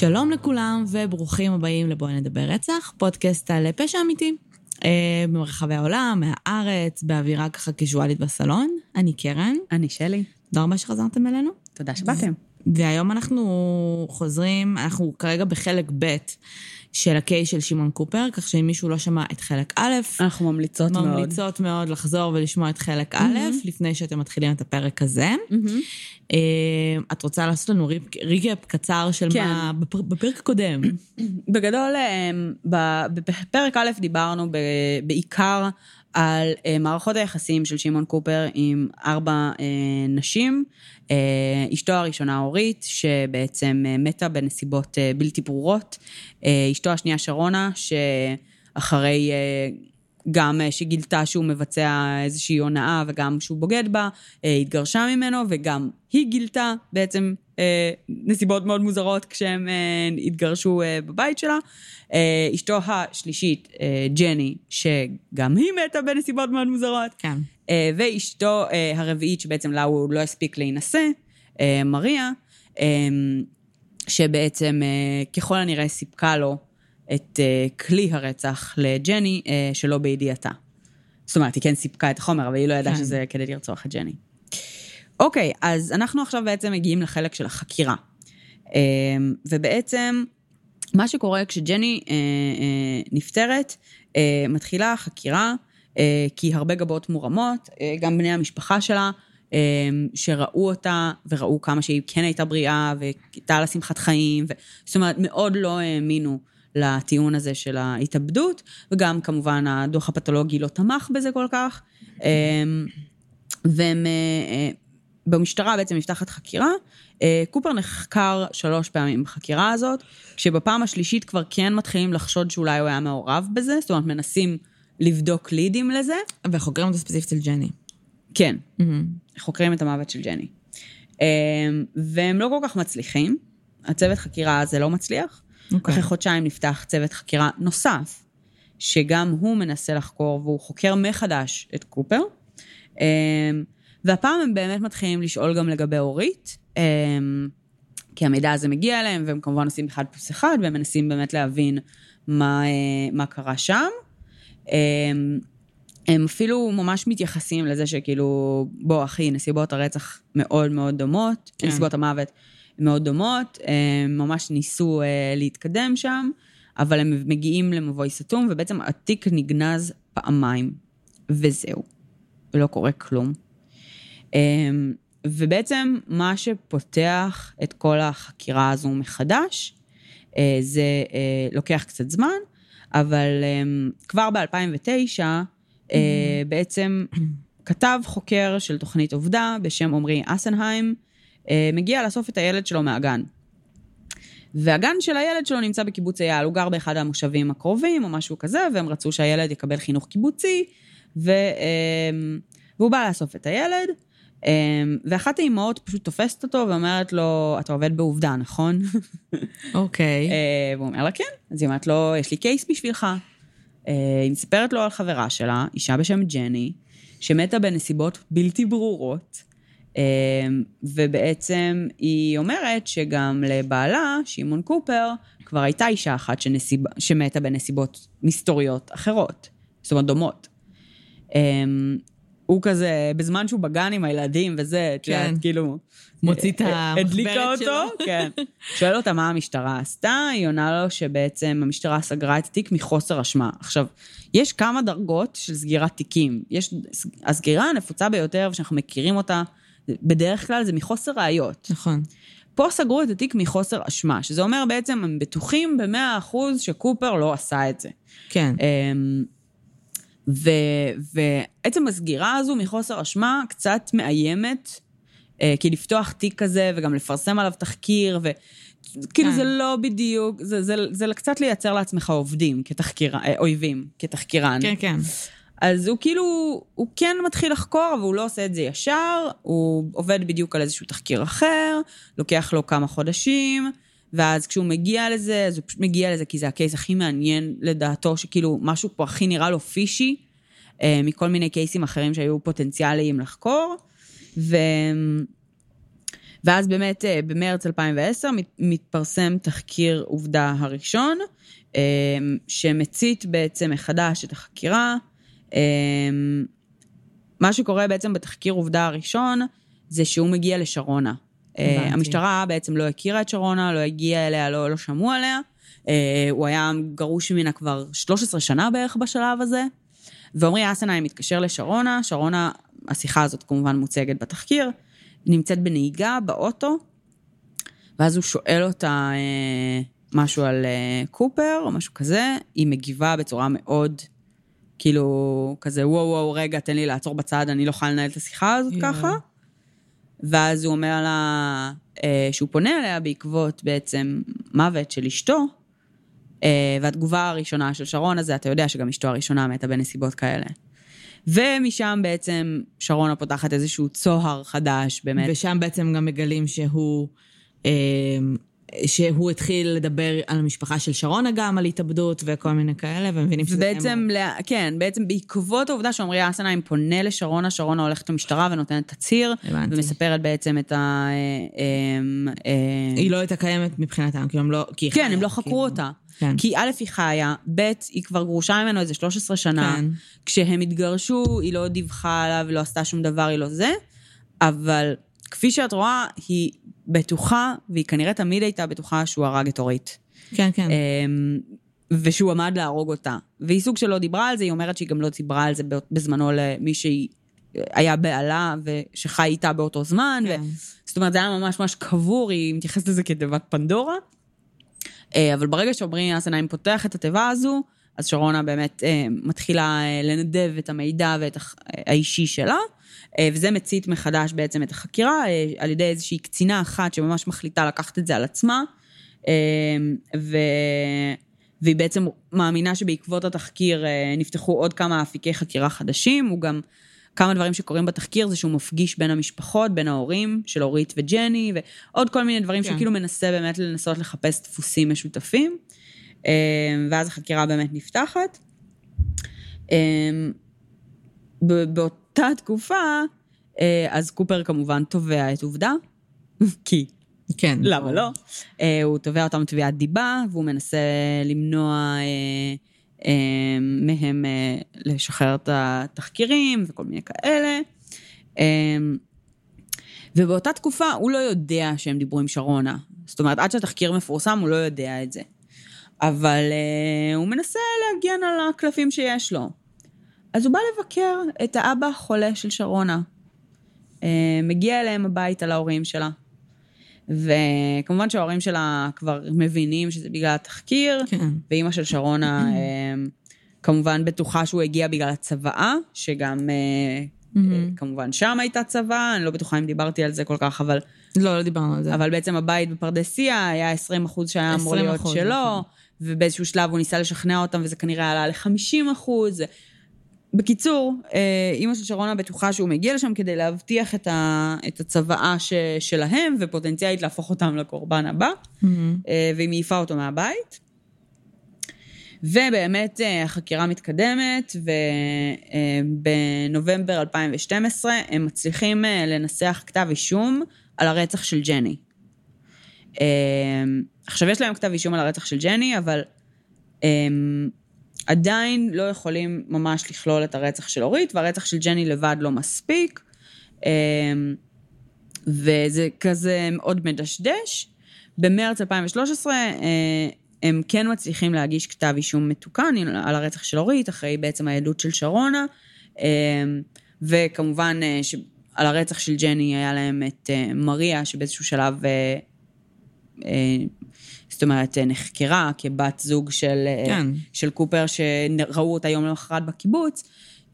שלום לכולם וברוכים הבאים לבואי נדבר רצח, פודקאסט על פשע אמיתי. אה, במרחבי העולם, מהארץ, באווירה ככה קיזואלית בסלון. אני קרן. אני שלי. תודה רבה שחזרתם אלינו. תודה שבאתם. והיום אנחנו חוזרים, אנחנו כרגע בחלק ב' של הקייס של שמעון קופר, כך שאם מישהו לא שמע את חלק א', אנחנו ממליצות מאוד. ממליצות מאוד לחזור ולשמוע את חלק א', לפני שאתם מתחילים את הפרק הזה. אה, את רוצה לעשות לנו ריגאפ קצר של כן. מה... בפר- בפרק הקודם. בגדול, אה, בפרק א' דיברנו בעיקר על אה, מערכות היחסים של שמעון קופר עם ארבע אה, נשים. אה, אשתו הראשונה אורית, שבעצם אה, מתה בנסיבות אה, בלתי ברורות. אה, אשתו השנייה שרונה, שאחרי... אה, גם אה, שגילתה שהוא מבצע איזושהי הונאה וגם שהוא בוגד בה, אה, התגרשה ממנו וגם היא גילתה בעצם נסיבות מאוד מוזרות כשהם אה, התגרשו אה, בבית שלה. אה, אשתו השלישית, אה, ג'ני, שגם היא מתה בנסיבות מאוד מוזרות. כן. אה, ואשתו אה, הרביעית, שבעצם לה הוא לא הספיק להינשא, אה, מריה, אה, שבעצם אה, ככל הנראה סיפקה לו את אה, כלי הרצח לג'ני אה, שלא בידיעתה. זאת אומרת, היא כן סיפקה את החומר, אבל היא לא ידעה כן. שזה כדי לרצוח את ג'ני. אוקיי, אז אנחנו עכשיו בעצם מגיעים לחלק של החקירה. אה, ובעצם, מה שקורה כשג'ני אה, אה, נפטרת, אה, מתחילה החקירה, כי הרבה גבות מורמות, גם בני המשפחה שלה, אה, שראו אותה וראו כמה שהיא כן הייתה בריאה והייתה לה שמחת חיים, ו... זאת אומרת, מאוד לא האמינו לטיעון הזה של ההתאבדות, וגם כמובן הדוח הפתולוגי לא תמך בזה כל כך. אה, והם... אה, אה, במשטרה בעצם נפתחת חקירה. אה, קופר נחקר שלוש פעמים בחקירה הזאת, כשבפעם השלישית כבר כן מתחילים לחשוד שאולי הוא היה מעורב בזה, זאת אומרת, מנסים לבדוק לידים לזה. וחוקרים אותו ספציפית של ג'ני. כן, חוקרים את המוות של ג'ני. אה, והם לא כל כך מצליחים, הצוות חקירה הזה לא מצליח. אוקיי. אחרי חודשיים נפתח צוות חקירה נוסף, שגם הוא מנסה לחקור, והוא חוקר מחדש את קופר. והפעם הם באמת מתחילים לשאול גם לגבי אורית, אה, כי המידע הזה מגיע אליהם, והם כמובן עושים אחד פלוס אחד, והם מנסים באמת להבין מה, אה, מה קרה שם. אה, הם אפילו ממש מתייחסים לזה שכאילו, בוא אחי, נסיבות הרצח מאוד מאוד דומות, כן. נסיבות המוות מאוד דומות, הם ממש ניסו אה, להתקדם שם, אבל הם מגיעים למבוי סתום, ובעצם התיק נגנז פעמיים, וזהו, ולא קורה כלום. אה, ובעצם מה שפותח את כל החקירה הזו מחדש, אה, זה אה, לוקח קצת זמן, אבל אה, כבר ב-2009, אה, בעצם כתב חוקר של תוכנית עובדה בשם עמרי אסנהיים, מגיע לאסוף את הילד שלו מהגן. והגן של הילד שלו נמצא בקיבוץ אייל, הוא גר באחד המושבים הקרובים או משהו כזה, והם רצו שהילד יקבל חינוך קיבוצי, ו, אה, והוא בא לאסוף את הילד, ואחת האימהות פשוט תופסת אותו ואומרת לו, אתה עובד בעובדה, נכון? אוקיי. אה, והוא אומר לה, כן. אז היא אומרת לו, יש לי קייס בשבילך. אה, היא מספרת לו על חברה שלה, אישה בשם ג'ני, שמתה בנסיבות בלתי ברורות, אה, ובעצם היא אומרת שגם לבעלה, שמעון קופר, כבר הייתה אישה אחת שנסיב... שמתה בנסיבות מסתוריות אחרות, זאת אומרת דומות. אה, הוא כזה, בזמן שהוא בגן עם הילדים וזה, את כן. יודעת, כאילו... מוציא את אה, הדליקה המחברת שלו. אותו, כן. שואל אותה מה המשטרה עשתה, היא עונה לו שבעצם המשטרה סגרה את התיק מחוסר אשמה. עכשיו, יש כמה דרגות של סגירת תיקים. יש, הסגירה הנפוצה ביותר, ושאנחנו מכירים אותה, בדרך כלל זה מחוסר ראיות. נכון. פה סגרו את התיק מחוסר אשמה, שזה אומר בעצם הם בטוחים במאה אחוז שקופר לא עשה את זה. כן. אמ, ו, ועצם הסגירה הזו מחוסר אשמה קצת מאיימת, אה, כי לפתוח תיק כזה וגם לפרסם עליו תחקיר, וכאילו כן. זה לא בדיוק, זה, זה, זה קצת לייצר לעצמך עובדים כתחקירן, אה, אויבים כתחקירן. כן, כן. אז הוא כאילו, הוא כן מתחיל לחקור, אבל הוא לא עושה את זה ישר, הוא עובד בדיוק על איזשהו תחקיר אחר, לוקח לו כמה חודשים, ואז כשהוא מגיע לזה, אז הוא פשוט מגיע לזה כי זה הקייס הכי מעניין לדעתו, שכאילו משהו פה הכי נראה לו פישי, אה, מכל מיני קייסים אחרים שהיו פוטנציאליים לחקור. ו... ואז באמת אה, במרץ 2010 מת- מתפרסם תחקיר עובדה הראשון, אה, שמצית בעצם מחדש את החקירה. מה שקורה בעצם בתחקיר עובדה הראשון, זה שהוא מגיע לשרונה. אה. המשטרה בעצם לא הכירה את שרונה, לא הגיעה אליה, לא, לא שמעו עליה. אה, הוא היה גרוש ממנה כבר 13 שנה בערך בשלב הזה. ועמרי אסנאי מתקשר לשרונה, שרונה, השיחה הזאת כמובן מוצגת בתחקיר, נמצאת בנהיגה באוטו, ואז הוא שואל אותה אה, משהו על אה, קופר או משהו כזה, היא מגיבה בצורה מאוד, כאילו, כזה וואו וואו רגע תן לי לעצור בצד, אני לא יכולה לנהל את השיחה הזאת יואו. ככה. ואז הוא אומר לה אה, שהוא פונה אליה בעקבות בעצם מוות של אשתו, אה, והתגובה הראשונה של שרונה זה, אתה יודע שגם אשתו הראשונה מתה בנסיבות כאלה. ומשם בעצם שרונה פותחת איזשהו צוהר חדש, באמת. ושם בעצם גם מגלים שהוא... אה, שהוא התחיל לדבר על המשפחה של שרונה גם, על התאבדות וכל מיני כאלה, ומבינים שזה... ובעצם, לה- כן, בעצם בעקבות העובדה שעמרי אסנהיים פונה לשרונה, שרונה הולכת למשטרה ונותנת תצהיר, הבנתי. ומספרת בעצם את ה... אה, אה, אה, היא לא הייתה קיימת מבחינתם, כאילו הם לא... כי כן, חיה, הם לא חקרו כאילו. אותה. כן. כי א', היא חיה, ב', היא כבר גרושה ממנו איזה 13 שנה. כן. כשהם התגרשו, היא לא דיווחה עליו, לא עשתה שום דבר, היא לא זה. אבל כפי שאת רואה, היא בטוחה, והיא כנראה תמיד הייתה בטוחה שהוא הרג את אורית. כן, כן. אמ, ושהוא עמד להרוג אותה. והיא סוג שלא דיברה על זה, היא אומרת שהיא גם לא דיברה על זה בזמנו למי שהיא היה בעלה ושחי איתה באותו זמן. כן. ו... זאת אומרת, זה היה ממש ממש קבור, היא מתייחסת לזה כתיבת פנדורה. אה, אבל ברגע שעמרי אסנהיים פותח את התיבה הזו, אז שרונה באמת אה, מתחילה אה, לנדב את המידע ואת האישי שלה, וזה מצית מחדש בעצם את החקירה אה, על ידי איזושהי קצינה אחת שממש מחליטה לקחת את זה על עצמה, אה, ו... והיא בעצם מאמינה שבעקבות התחקיר אה, נפתחו עוד כמה אפיקי חקירה חדשים, הוא גם... כמה דברים שקורים בתחקיר זה שהוא מפגיש בין המשפחות, בין ההורים של אורית וג'ני, ועוד כל מיני דברים כן. שהוא כאילו מנסה באמת לנסות לחפש דפוסים משותפים. אה, ואז החקירה באמת נפתחת. אה, ב- באותה תקופה, אה, אז קופר כמובן תובע את עובדה, כי כן. למה לא? אה, הוא תובע אותם תביעת דיבה, והוא מנסה למנוע אה, אה, מהם אה, לשחרר את התחקירים וכל מיני כאלה. אה, ובאותה תקופה הוא לא יודע שהם דיברו עם שרונה. זאת אומרת, עד שהתחקיר מפורסם הוא לא יודע את זה. אבל אה, הוא מנסה להגן על הקלפים שיש לו. אז הוא בא לבקר את האבא החולה של שרונה. אה, מגיע אליהם הביתה להורים שלה. וכמובן שההורים שלה כבר מבינים שזה בגלל התחקיר, כן. ואימא של שרונה אה, כמובן בטוחה שהוא הגיע בגלל הצוואה, שגם אה, אה, כמובן שם הייתה צוואה, אני לא בטוחה אם דיברתי על זה כל כך, אבל, לא, לא דיברנו על זה. אבל בעצם הבית בפרדסיה היה 20 אחוז שהיה אמור 20%, להיות שלו, נכון. ובאיזשהו שלב הוא ניסה לשכנע אותם וזה כנראה עלה ל-50 אחוז. בקיצור, אה, אימא של שרונה בטוחה שהוא מגיע לשם כדי להבטיח את, ה, את הצוואה ש, שלהם, ופוטנציאלית להפוך אותם לקורבן הבא, מהמם. אה, והיא מעיפה אותו מהבית. ובאמת אה, החקירה מתקדמת, ובנובמבר 2012 הם מצליחים לנסח כתב אישום על הרצח של ג'ני. עכשיו, יש להם כתב אישום על הרצח של ג'ני, אבל עדיין לא יכולים ממש לכלול את הרצח של אורית, והרצח של ג'ני לבד לא מספיק. אה, וזה כזה מאוד מדשדש. במרץ 2013 אה, הם כן מצליחים להגיש כתב אישום מתוקן על הרצח של אורית, אחרי בעצם העדות של שרונה, אה, וכמובן אה, שעל הרצח של ג'ני היה להם את אה, מריה, שבאיזשהו שלב, זאת אומרת, אה, נחקרה כבת זוג של, אה, כן. של קופר, שראו אותה יום למחרת בקיבוץ,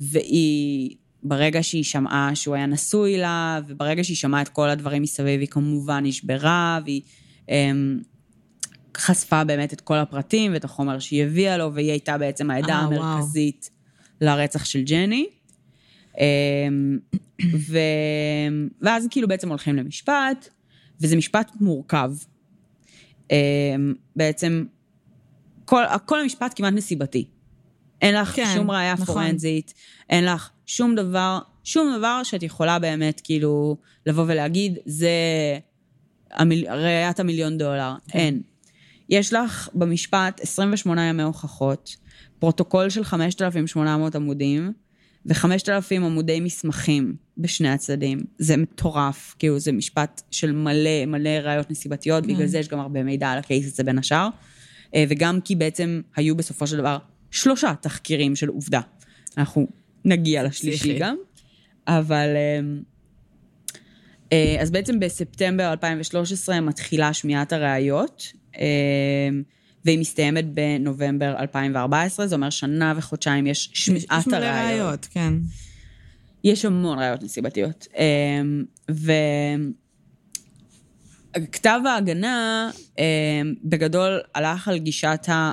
והיא, ברגע שהיא שמעה שהוא היה נשוי לה, וברגע שהיא שמעה את כל הדברים מסביב, היא כמובן נשברה, והיא אמ, חשפה באמת את כל הפרטים ואת החומר שהיא הביאה לו, והיא הייתה בעצם העדה אה, וואו. המרכזית לרצח של ג'ני. אמ, ו... ואז כאילו בעצם הולכים למשפט, וזה משפט מורכב. אמ, בעצם כל, כל המשפט כמעט נסיבתי. אין לך כן, שום ראייה נכון. פורנזית, אין לך שום דבר, שום דבר שאת יכולה באמת כאילו לבוא ולהגיד, זה המיל... ראיית המיליון דולר. כן. אין. יש לך במשפט 28 ימי הוכחות, פרוטוקול של 5,800 עמודים, ו-5,000 עמודי מסמכים בשני הצדדים. זה מטורף, כאילו זה משפט של מלא מלא ראיות נסיבתיות, כן. בגלל זה יש גם הרבה מידע על הקייס הזה בין השאר. אה, וגם כי בעצם היו בסופו של דבר שלושה תחקירים של עובדה. אנחנו נגיע לשלישי. גם. אבל... אמ, אה, אז בעצם בספטמבר 2013 מתחילה שמיעת הראיות, אמ, והיא מסתיימת בנובמבר 2014, זה אומר שנה וחודשיים יש שמיעת יש מלא הראיות. ראיות, כן. יש המון ראיות נסיבתיות. אמ, וכתב ההגנה אמ, בגדול הלך על גישת ה...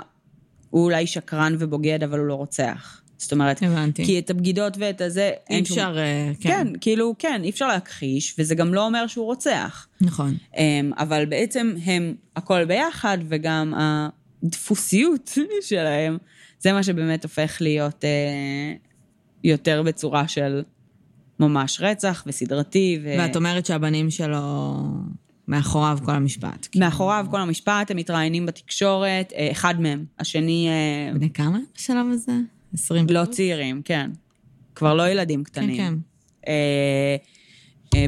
הוא אולי שקרן ובוגד, אבל הוא לא רוצח. זאת אומרת, הבנתי. כי את הבגידות ואת הזה... אי אין שום- אפשר, אה, כן. כן, כאילו, כן, אי אפשר להכחיש, וזה גם לא אומר שהוא רוצח. נכון. אמ, אבל בעצם הם הכל ביחד, וגם הדפוסיות שלהם, זה מה שבאמת הופך להיות אה, יותר בצורה של ממש רצח וסדרתי. ו... ואת אומרת שהבנים שלו מאחוריו כל המשפט. מאחוריו כל המשפט, הם מתראיינים בתקשורת, אה, אחד מהם, השני אה, בני כמה בשלב הזה? 20 לא? צעירים, כן. כבר לא ילדים כן, קטנים. כן. אה,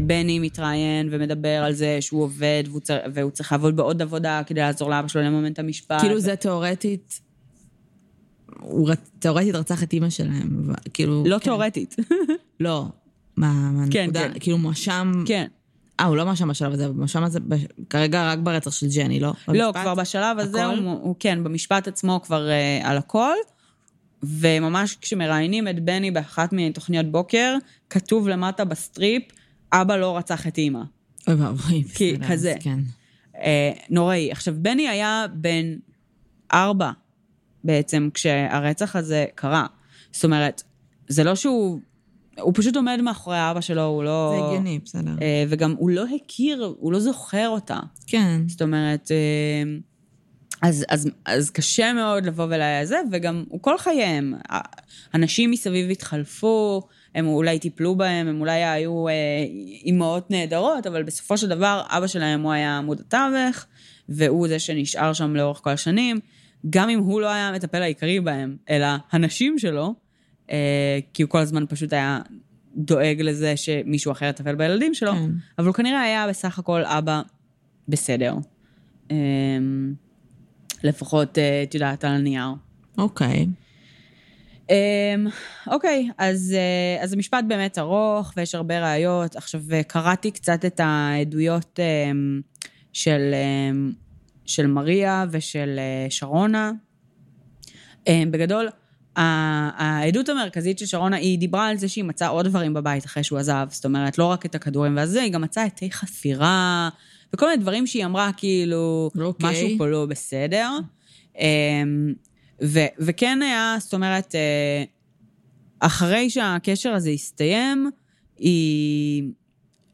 בני מתראיין ומדבר על זה שהוא עובד והוא צריך, והוא צריך לעבוד בעוד עבודה כדי לעזור לאבא שלו לממן את המשפט. כאילו זה תיאורטית, הוא תיאורטית רצח את אימא שלהם, כאילו... לא כן. תיאורטית. לא. מה, מה כן, הנקודה? כן. כאילו מואשם... כן. אה, הוא לא מואשם בשלב הזה, הוא מואשם הזה כרגע רק ברצח של ג'ני, לא? לא, במשפט? כבר בשלב הזה הכל? הוא, הוא כן, במשפט עצמו כבר uh, על הכל. וממש כשמראיינים את בני באחת מתוכניות בוקר, כתוב למטה בסטריפ, אבא לא רצח את אימא. אוי ואבוי, כי- בסדר, כזה. אז כן. אה, נוראי. עכשיו, בני היה בן ארבע בעצם כשהרצח הזה קרה. זאת אומרת, זה לא שהוא... הוא פשוט עומד מאחורי אבא שלו, הוא לא... זה הגיוני, בסדר. אה, וגם הוא לא הכיר, הוא לא זוכר אותה. כן. זאת אומרת, אה, אז, אז, אז קשה מאוד לבוא ולזה, וגם הוא כל חייהם. אנשים מסביב התחלפו, הם אולי טיפלו בהם, הם אולי היו אה, אימהות נהדרות, אבל בסופו של דבר אבא שלהם הוא היה עמוד התווך, והוא זה שנשאר שם לאורך כל השנים. גם אם הוא לא היה המטפל העיקרי בהם, אלא הנשים שלו, כי הוא כל הזמן פשוט היה דואג לזה שמישהו אחר יטפל בילדים שלו, כן. אבל הוא כנראה היה בסך הכל אבא בסדר. אה, לפחות, אה, את יודעת, על הנייר. אוקיי. אוקיי, אז, אה, אז המשפט באמת ארוך ויש הרבה ראיות. עכשיו, אה, קראתי קצת את העדויות של, של מריה ושל אה, שרונה. בגדול, העדות המרכזית של שרונה, היא דיברה על זה שהיא מצאה עוד דברים בבית אחרי שהוא עזב. זאת אומרת, לא רק את הכדורים והזה, היא גם מצאה עטי חפירה, וכל מיני דברים שהיא אמרה, כאילו, אוקיי. משהו פה לא בסדר. אמ, ו- וכן היה, זאת אומרת, אה, אחרי שהקשר הזה הסתיים, היא,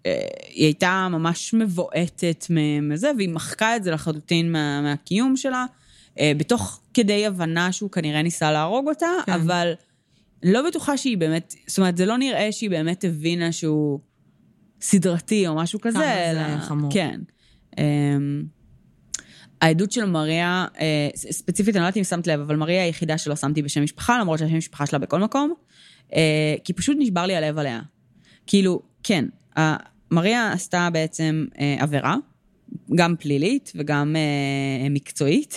אה, היא הייתה ממש מבועטת מזה, והיא מחקה את זה לחלוטין מה, מהקיום שלה, אה, בתוך כדי הבנה שהוא כנראה ניסה להרוג אותה, כן. אבל לא בטוחה שהיא באמת, זאת אומרת, זה לא נראה שהיא באמת הבינה שהוא סדרתי או משהו כזה, כמה זה חמור. כן. אמ, העדות של מריה, ס- ספציפית, אני לא יודעת אם שמת לב, אבל מריה היחידה שלא שמתי בשם משפחה, למרות שהשם משפחה שלה בכל מקום, אה, כי פשוט נשבר לי הלב עליה. כאילו, כן, ה- מריה עשתה בעצם אה, עבירה, גם פלילית וגם אה, מקצועית.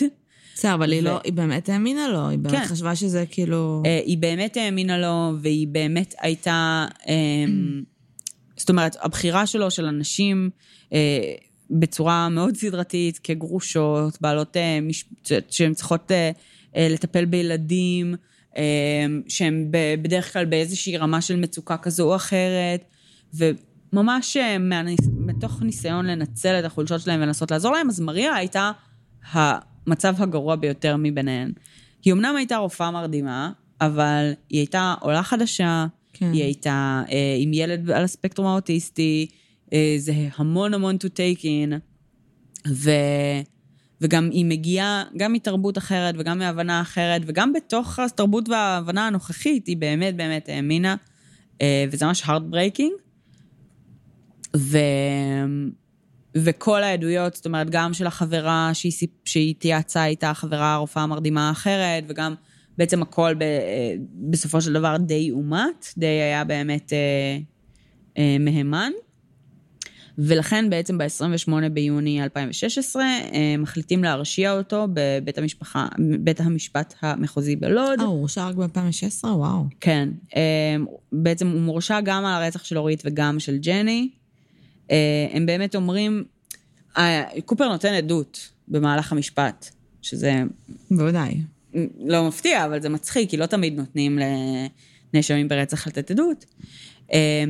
בסדר, אבל היא לא, היא באמת האמינה לו, היא באמת כן. חשבה שזה כאילו... אה, היא באמת האמינה לו, והיא באמת הייתה... אה, זאת אומרת, הבחירה שלו של אנשים אה, בצורה מאוד סדרתית, כגרושות, בעלות... אה. שהן צריכות לטפל בילדים, שהן בדרך כלל באיזושהי רמה של מצוקה כזו או אחרת, וממש. מתוך ניסיון לנצל את החולשות שלהם ולנסות לעזור להם, אז מריה הייתה המצב הגרוע ביותר מביניהן. היא אמנם הייתה רופאה מרדימה, אבל היא הייתה עולה חדשה, כן. היא הייתה אה, עם ילד על הספקטרום האוטיסטי, אה, זה המון המון to take in, ו, וגם היא מגיעה גם מתרבות אחרת וגם מהבנה אחרת, וגם בתוך התרבות וההבנה הנוכחית, היא באמת באמת האמינה, אה, וזה ממש heartbreaking. ו... וכל העדויות, זאת אומרת, גם של החברה שהיא, סיפ- שהיא התייעצה איתה, החברה הרופאה המרדימה האחרת, וגם בעצם הכל ב, אה, בסופו של דבר די אומת, די היה באמת אה, אה, מהימן. ולכן בעצם ב-28 ביוני 2016 אה, מחליטים להרשיע אותו בבית המשפחה, בית המשפט המחוזי בלוד. אה, הוא הורשע רק ב-2016? וואו. כן. אה, בעצם הוא מורשע גם על הרצח של אורית וגם של ג'ני. אה, הם באמת אומרים, אה, קופר נותן עדות במהלך המשפט, שזה בוודאי. לא מפתיע, אבל זה מצחיק, כי לא תמיד נותנים לנאשמים ברצח לתת עדות. אה,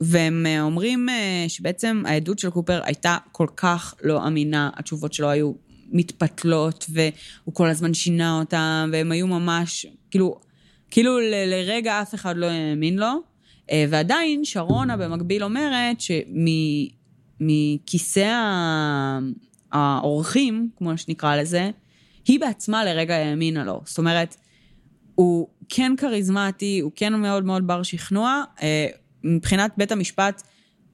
והם אה, אומרים אה, שבעצם העדות של קופר הייתה כל כך לא אמינה, התשובות שלו היו מתפתלות, והוא כל הזמן שינה אותן, והם היו ממש, כאילו, כאילו ל- לרגע אף אחד לא האמין לו. אה, ועדיין שרונה במקביל אומרת שמכיסא האורחים, כמו שנקרא לזה, היא בעצמה לרגע האמינה לו. זאת אומרת, הוא כן כריזמטי, הוא כן מאוד מאוד בר שכנוע. אה, מבחינת בית המשפט,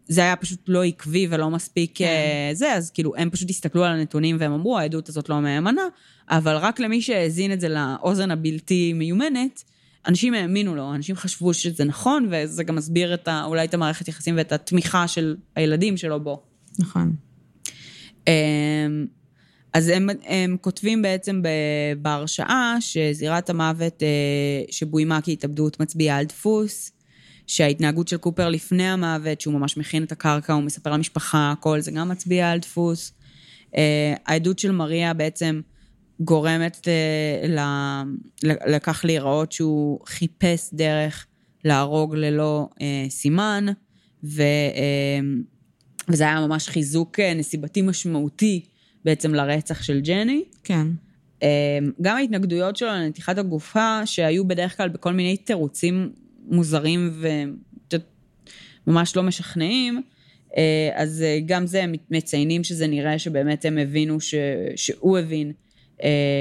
זה היה פשוט לא עקבי ולא מספיק כן. כן. זה, אז כאילו, הם פשוט הסתכלו על הנתונים והם אמרו, העדות הזאת לא מהימנה, אבל רק למי שהאזין את זה לאוזן הבלתי מיומנת, אנשים האמינו לו, אנשים חשבו שזה נכון, וזה גם מסביר את ה, אולי את המערכת יחסים ואת התמיכה של הילדים שלו בו. נכון. אמ, אז הם, הם כותבים בעצם ב- בהרשעה שזירת המוות אה, שבוימה כהתאבדות מצביעה על דפוס, שההתנהגות של קופר לפני המוות, שהוא ממש מכין את הקרקע, הוא מספר למשפחה, הכל זה גם מצביע על דפוס. אה, העדות של מריה בעצם גורמת אה, לכך להיראות שהוא חיפש דרך להרוג ללא סימן, ו, וזה היה ממש חיזוק אה, נסיבתי משמעותי בעצם לרצח של ג'ני. כן. אמ, גם ההתנגדויות שלו לנתיחת הגופה, שהיו בדרך כלל בכל מיני תירוצים מוזרים וממש לא משכנעים, אה, אז אה, גם זה הם מציינים שזה נראה שבאמת הם הבינו, ש... שהוא הבין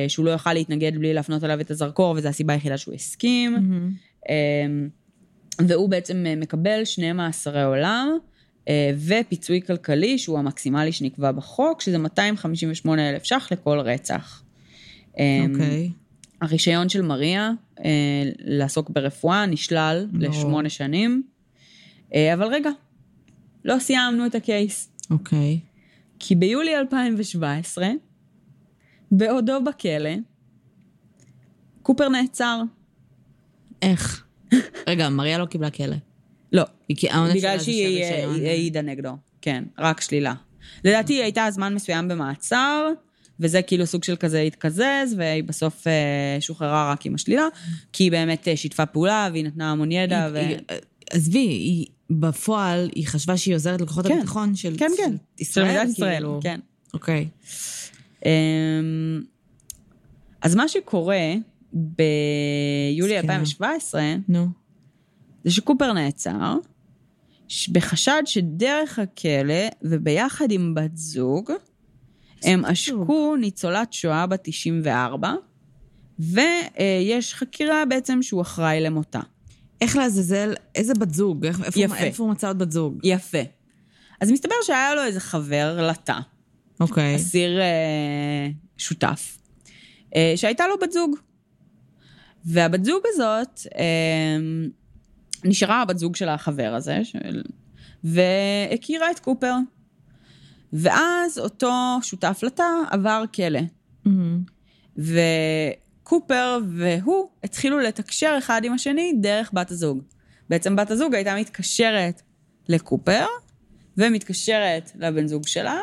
שהוא לא יוכל להתנגד בלי להפנות אליו את הזרקור, וזו הסיבה היחידה שהוא הסכים. אמ, והוא בעצם מקבל שני מאסרי עולם ופיצוי כלכלי, שהוא המקסימלי שנקבע בחוק, שזה 258 אלף ש"ח לכל רצח. אמ, אוקיי. הרישיון של מריה אה, לעסוק ברפואה נשלל ברור. לשמונה שנים, אה, אבל רגע, לא סיימנו את הקייס. אוקיי. כי ביולי 2017, בעודו בכלא, קופר נעצר. איך? רגע, מריה לא קיבלה כלא. לא, כי העונש שלה בגלל זה שהיא שרישיון- היא העידה נגדו, כן, רק שלילה. לדעתי היא הייתה זמן מסוים במעצר, וזה כאילו סוג של כזה התקזז, והיא בסוף אה, שוחררה רק עם השלילה, כי היא באמת אה, שיתפה פעולה, והיא נתנה המון ידע, ו... היא- היא- עזבי, היא בפועל, היא חשבה שהיא עוזרת לכוחות כן. הביטחון של כן, כן. של ישראל. מדינת ישראל, כאילו. כן. אוקיי. אמ, אז מה שקורה ביולי מסכנה. 2017, נו. זה שקופר נעצר, בחשד שדרך הכלא וביחד עם בת זוג, הם עשקו ניצולת שואה בת 94, ויש חקירה בעצם שהוא אחראי למותה. איך לעזאזל, איזה בת זוג? איך- איפה- יפה. איפה הוא מצא עוד בת זוג? יפה. אז מסתבר שהיה לו איזה חבר לטה, אוקיי. אסיר אה, שותף, אה, שהייתה לו בת זוג. והבת זוג הזאת אה, נשארה הבת זוג של החבר הזה, של... והכירה את קופר. ואז אותו שותף לתא עבר כלא. מהמם. וקופר והוא התחילו לתקשר אחד עם השני דרך בת הזוג. בעצם בת הזוג הייתה מתקשרת לקופר, ומתקשרת לבן זוג שלה,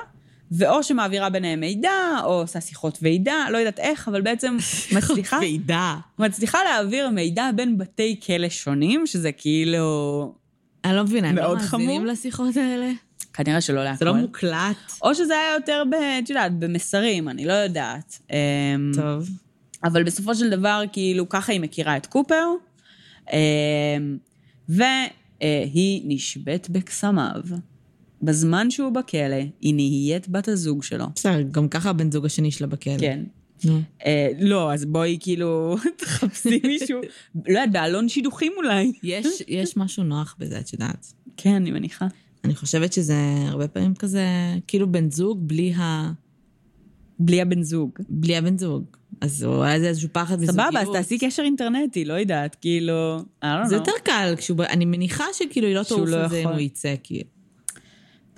ואו שמעבירה ביניהם מידע, או עושה שיחות ועידה, לא יודעת איך, אבל בעצם מצליחה, ועידה. מצליחה להעביר מידע בין בתי כלא שונים, שזה כאילו... אני לא מבינה, הם לא מאזינים. לשיחות האלה? כנראה שלא להכל. זה לא מוקלט. או שזה היה יותר, ב, את יודעת, במסרים, אני לא יודעת. אמ, טוב. אבל בסופו של דבר, כאילו, ככה היא מכירה את קופר, אמ, והיא נשבית בקסמיו. בזמן שהוא בכלא, היא נהיית בת הזוג שלו. בסדר, גם ככה הבן זוג השני שלה בכלא. כן. אה, לא, אז בואי כאילו תחפשי מישהו, לא יודעת, בעלון שידוכים אולי. יש, משהו נוח בזה, את יודעת. כן, אני מניחה. אני חושבת שזה הרבה פעמים כזה, כאילו בן זוג בלי ה... בלי הבן זוג. בלי הבן זוג. אז הוא היה איזשהו פחד מזוגיות. סבבה, אז תעשי קשר אינטרנטי, לא יודעת, כאילו... זה. יותר קל. אני מניחה שכאילו היא לא שהוא תעוף לא על זה אם. הוא יצא, כאילו.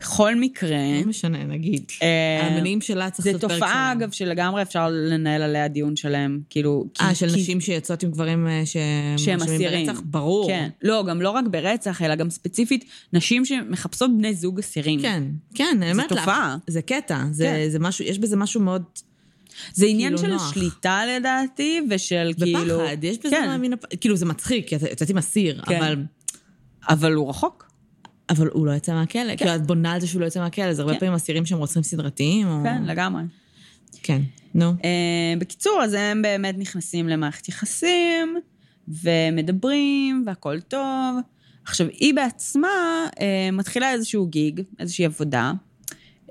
בכל מקרה, לא משנה, נגיד. אה, המניעים שלה צריך זה לעשות פרק תופעה, שלם. אגב, שלגמרי אפשר לנהל עליה דיון שלם, כאילו... כי- אה, של כי- נשים שיוצאות עם גברים אה, שהם שמואשמים אסירים. ברצח? ברור. כן. לא, גם לא רק ברצח, אלא גם ספציפית נשים שמחפשות בני זוג אסירים. כן, כן, אני אומרת לך. תופעה. זה קטע, זה, כן. זה משהו, יש בזה משהו מאוד... זה עניין כאילו של נוח. שליטה לדעתי, ושל כאילו... ופחד, יש בזה כן, מן הפ... כאילו, זה מצחיק, כי את יוצאת עם אסיר, כן. אבל... אבל הוא רחוק. אבל הוא לא יצא מהכלא. כאילו, את בונה על זה שהוא לא יצא מהכלא, זה הרבה כן. פעמים אסירים שהם רוצחים סדרתיים, או... כן, לגמרי. כן, נו. אה, בקיצור, אז הם באמת נכנסים למערכת יחסים, ומדברים, והכל טוב. עכשיו, היא בעצמה אה, מתחילה איזשהו גיג, איזושהי עבודה,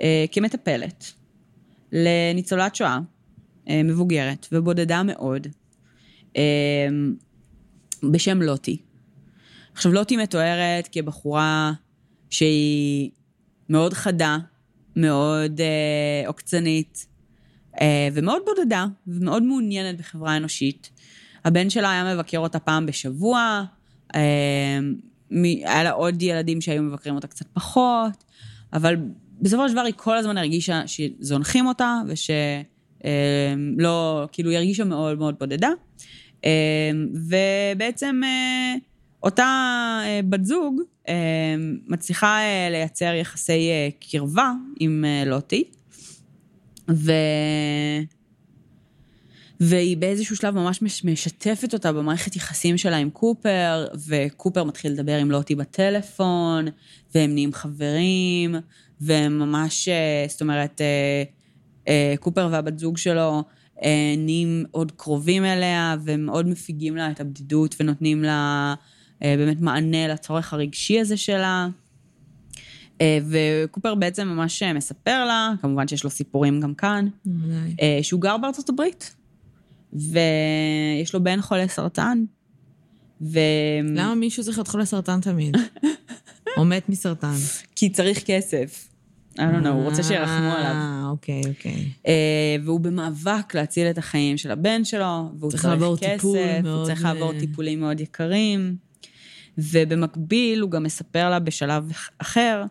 אה, כמטפלת לניצולת שואה, אה, מבוגרת ובודדה מאוד, אה, בשם לוטי. עכשיו, לוטי מתוארת כבחורה שהיא מאוד חדה, מאוד אה, עוקצנית, אה, ומאוד בודדה, ומאוד מעוניינת בחברה אנושית. הבן שלה היה מבקר אותה פעם בשבוע, אה, היה לה עוד ילדים שהיו מבקרים אותה קצת פחות, אבל בסופו של דבר היא כל הזמן הרגישה שזונחים אותה, ושלא, לא, כאילו היא הרגישה מאוד מאוד בודדה. אה, ובעצם אה, אותה אה, בת זוג אה, מצליחה אה, לייצר יחסי קרבה עם לוטי, ו... והיא באיזשהו שלב ממש מש- משתפת אותה במערכת יחסים שלה עם קופר, וקופר מתחיל לדבר עם לוטי בטלפון, והם נהיים חברים, והם ממש, זאת אומרת, קופר והבת זוג שלו נהיים עוד קרובים אליה, והם מאוד מפיגים לה את הבדידות ונותנים לה באמת מענה לצורך הרגשי הזה שלה. אה, וקופר בעצם ממש אה, מספר לה, כמובן שיש לו סיפורים גם כאן. אה, שהוא גר בארצות הברית, ויש לו בן חולה סרטן, ו... למה מישהו צריך להיות חולה סרטן תמיד? או מת מסרטן? כי צריך כסף. I don't know, הוא רוצה שירחמו עליו. אה, אוקיי, אוקיי. אה, והוא במאבק להציל את החיים של הבן שלו, והוא צריך כסף, הוא צריך לעבור אה, טיפולים מאוד יקרים. ובמקביל הוא גם מספר לה בשלב אחר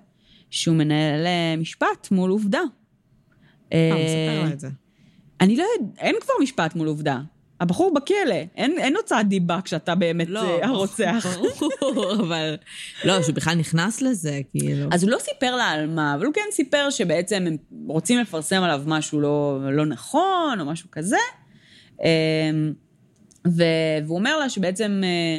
שהוא מנהל אה, משפט מול עובדה. אה, הוא מספר לה את זה. אני לא יודעת, אין כבר משפט מול עובדה. הבחור בכלא, אין, אין הוצאת דיבה כשאתה באמת לא, אה, הרוצח. ברור, אבל... לא, שהוא בכלל נכנס לזה, כאילו. אז הוא לא סיפר לה על מה, אבל הוא כן סיפר שבעצם הם רוצים לפרסם עליו משהו לא, לא נכון, או משהו כזה. ו, והוא אומר לה שבעצם אה,